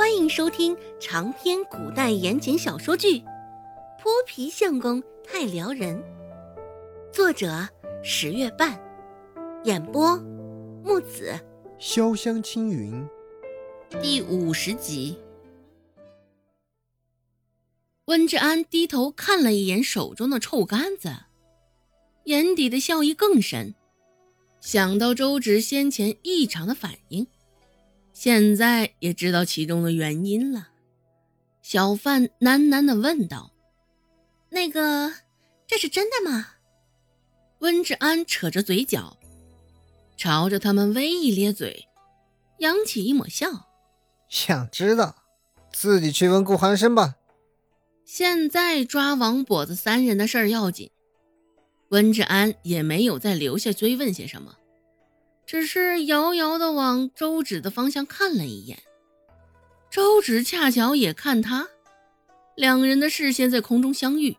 欢迎收听长篇古代言情小说剧《泼皮相公太撩人》，作者十月半，演播木子潇湘青云，第五十集。温志安低头看了一眼手中的臭干子，眼底的笑意更深。想到周芷先前异常的反应。现在也知道其中的原因了，小贩喃喃地问道：“那个，这是真的吗？”温志安扯着嘴角，朝着他们微一咧嘴，扬起一抹笑：“想知道，自己去问顾寒生吧。现在抓王跛子三人的事儿要紧。”温志安也没有再留下追问些什么。只是遥遥的往周芷的方向看了一眼，周芷恰巧也看他，两人的视线在空中相遇。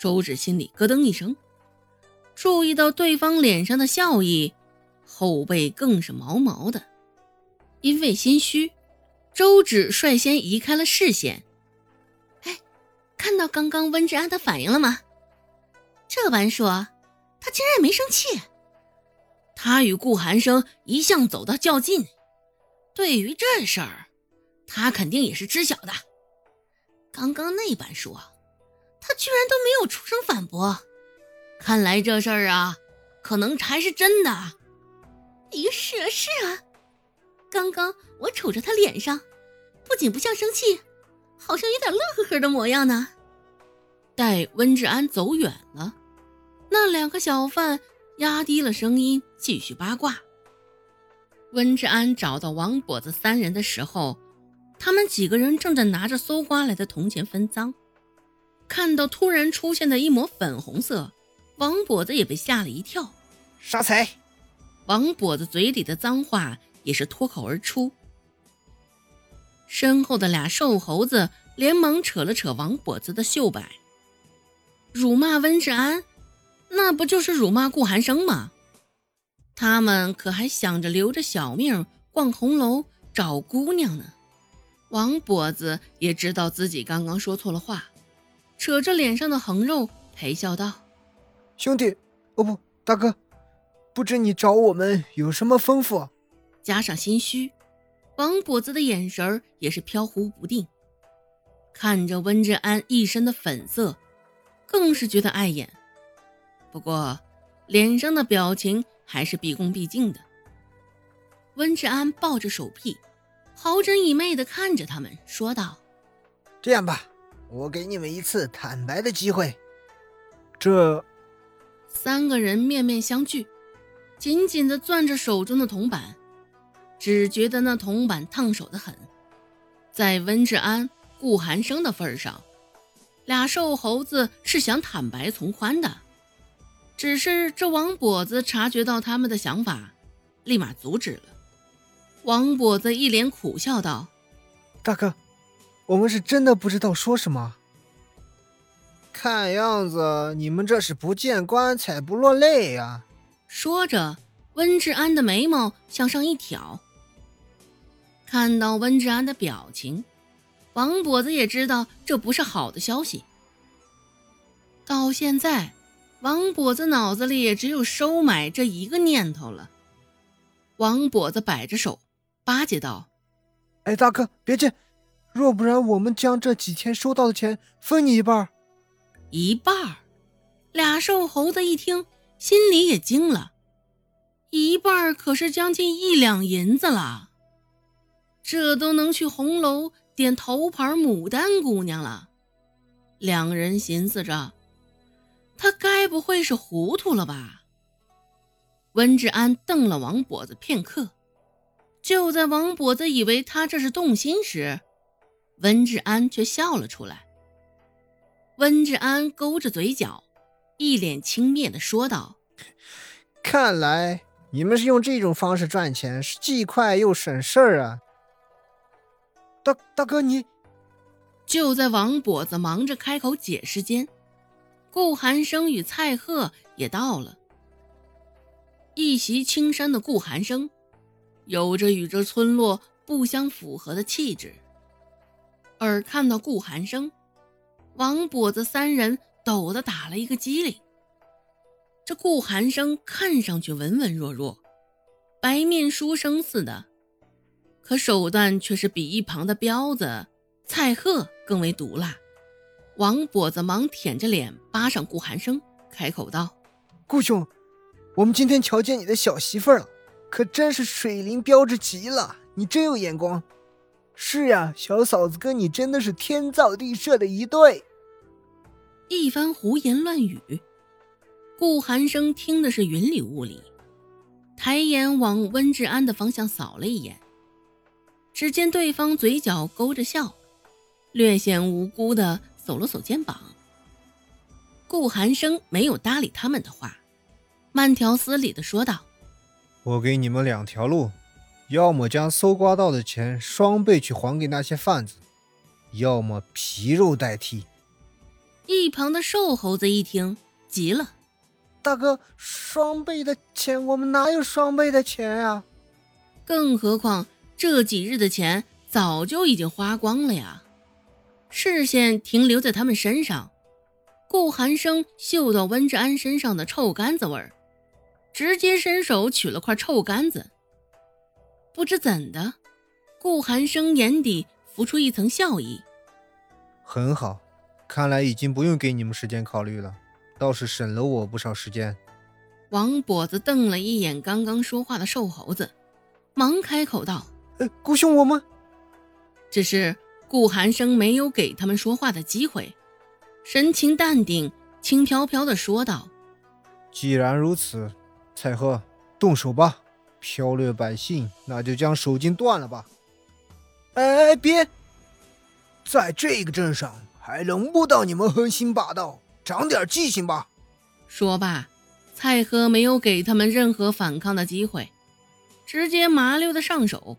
周芷心里咯噔一声，注意到对方脸上的笑意，后背更是毛毛的。因为心虚，周芷率先移开了视线。哎，看到刚刚温志安的反应了吗？这般说，他竟然也没生气。他与顾寒生一向走得较近，对于这事儿，他肯定也是知晓的。刚刚那般说，他居然都没有出声反驳，看来这事儿啊，可能还是真的。咦，是啊是啊，刚刚我瞅着他脸上，不仅不像生气，好像有点乐呵呵的模样呢。待温志安走远了，那两个小贩。压低了声音，继续八卦。温志安找到王跛子三人的时候，他们几个人正在拿着搜刮来的铜钱分赃。看到突然出现的一抹粉红色，王跛子也被吓了一跳。杀财！王跛子嘴里的脏话也是脱口而出。身后的俩瘦猴子连忙扯了扯王跛子的袖摆，辱骂温志安。那不就是辱骂顾寒生吗？他们可还想着留着小命逛红楼找姑娘呢。王跛子也知道自己刚刚说错了话，扯着脸上的横肉陪笑道：“兄弟，哦不，大哥，不知你找我们有什么吩咐？”加上心虚，王跛子的眼神也是飘忽不定，看着温志安一身的粉色，更是觉得碍眼。不过，脸上的表情还是毕恭毕敬的。温志安抱着手臂，好真以媚的看着他们，说道：“这样吧，我给你们一次坦白的机会。”这三个人面面相觑，紧紧的攥着手中的铜板，只觉得那铜板烫手的很。在温志安、顾寒生的份上，俩瘦猴子是想坦白从宽的。只是这王跛子察觉到他们的想法，立马阻止了。王跛子一脸苦笑道：“大哥，我们是真的不知道说什么。看样子你们这是不见棺材不落泪呀。”说着，温志安的眉毛向上一挑。看到温志安的表情，王跛子也知道这不是好的消息。到现在。王跛子脑子里也只有收买这一个念头了。王跛子摆着手，巴结道：“哎，大哥，别介，若不然，我们将这几天收到的钱分你一半。”一半？俩瘦猴子一听，心里也惊了。一半可是将近一两银子了，这都能去红楼点头牌牡丹姑娘了。两人寻思着。他该不会是糊涂了吧？温志安瞪了王跛子片刻，就在王跛子以为他这是动心时，温志安却笑了出来。温志安勾着嘴角，一脸轻蔑的说道：“看来你们是用这种方式赚钱，是既快又省事儿啊！”大大哥，你……就在王跛子忙着开口解释间。顾寒生与蔡贺也到了。一袭青衫的顾寒生，有着与这村落不相符合的气质。而看到顾寒生，王跛子三人抖的打了一个激灵。这顾寒生看上去文文弱弱，白面书生似的，可手段却是比一旁的彪子蔡贺更为毒辣。王跛子忙舔着脸扒上顾寒生，开口道：“顾兄，我们今天瞧见你的小媳妇了，可真是水灵标致极了，你真有眼光。是呀，小嫂子跟你真的是天造地设的一对。”一番胡言乱语。顾寒生听的是云里雾里，抬眼往温志安的方向扫了一眼，只见对方嘴角勾着笑，略显无辜的耸了耸肩膀。顾寒生没有搭理他们的话，慢条斯理的说道：“我给你们两条路，要么将搜刮到的钱双倍去还给那些贩子，要么皮肉代替。”一旁的瘦猴子一听，急了。大哥，双倍的钱，我们哪有双倍的钱呀？更何况这几日的钱早就已经花光了呀！视线停留在他们身上，顾寒生嗅到温志安身上的臭干子味儿，直接伸手取了块臭干子。不知怎的，顾寒生眼底浮出一层笑意。很好，看来已经不用给你们时间考虑了。倒是省了我不少时间。王跛子瞪了一眼刚刚说话的瘦猴子，忙开口道：“呃，顾兄，我们……”只是顾寒生没有给他们说话的机会，神情淡定，轻飘飘的说道：“既然如此，蔡贺，动手吧！剽掠百姓，那就将手筋断了吧！”哎，别，在这个镇上还轮不到你们横行霸道。长点记性吧。说罢，蔡和没有给他们任何反抗的机会，直接麻溜的上手。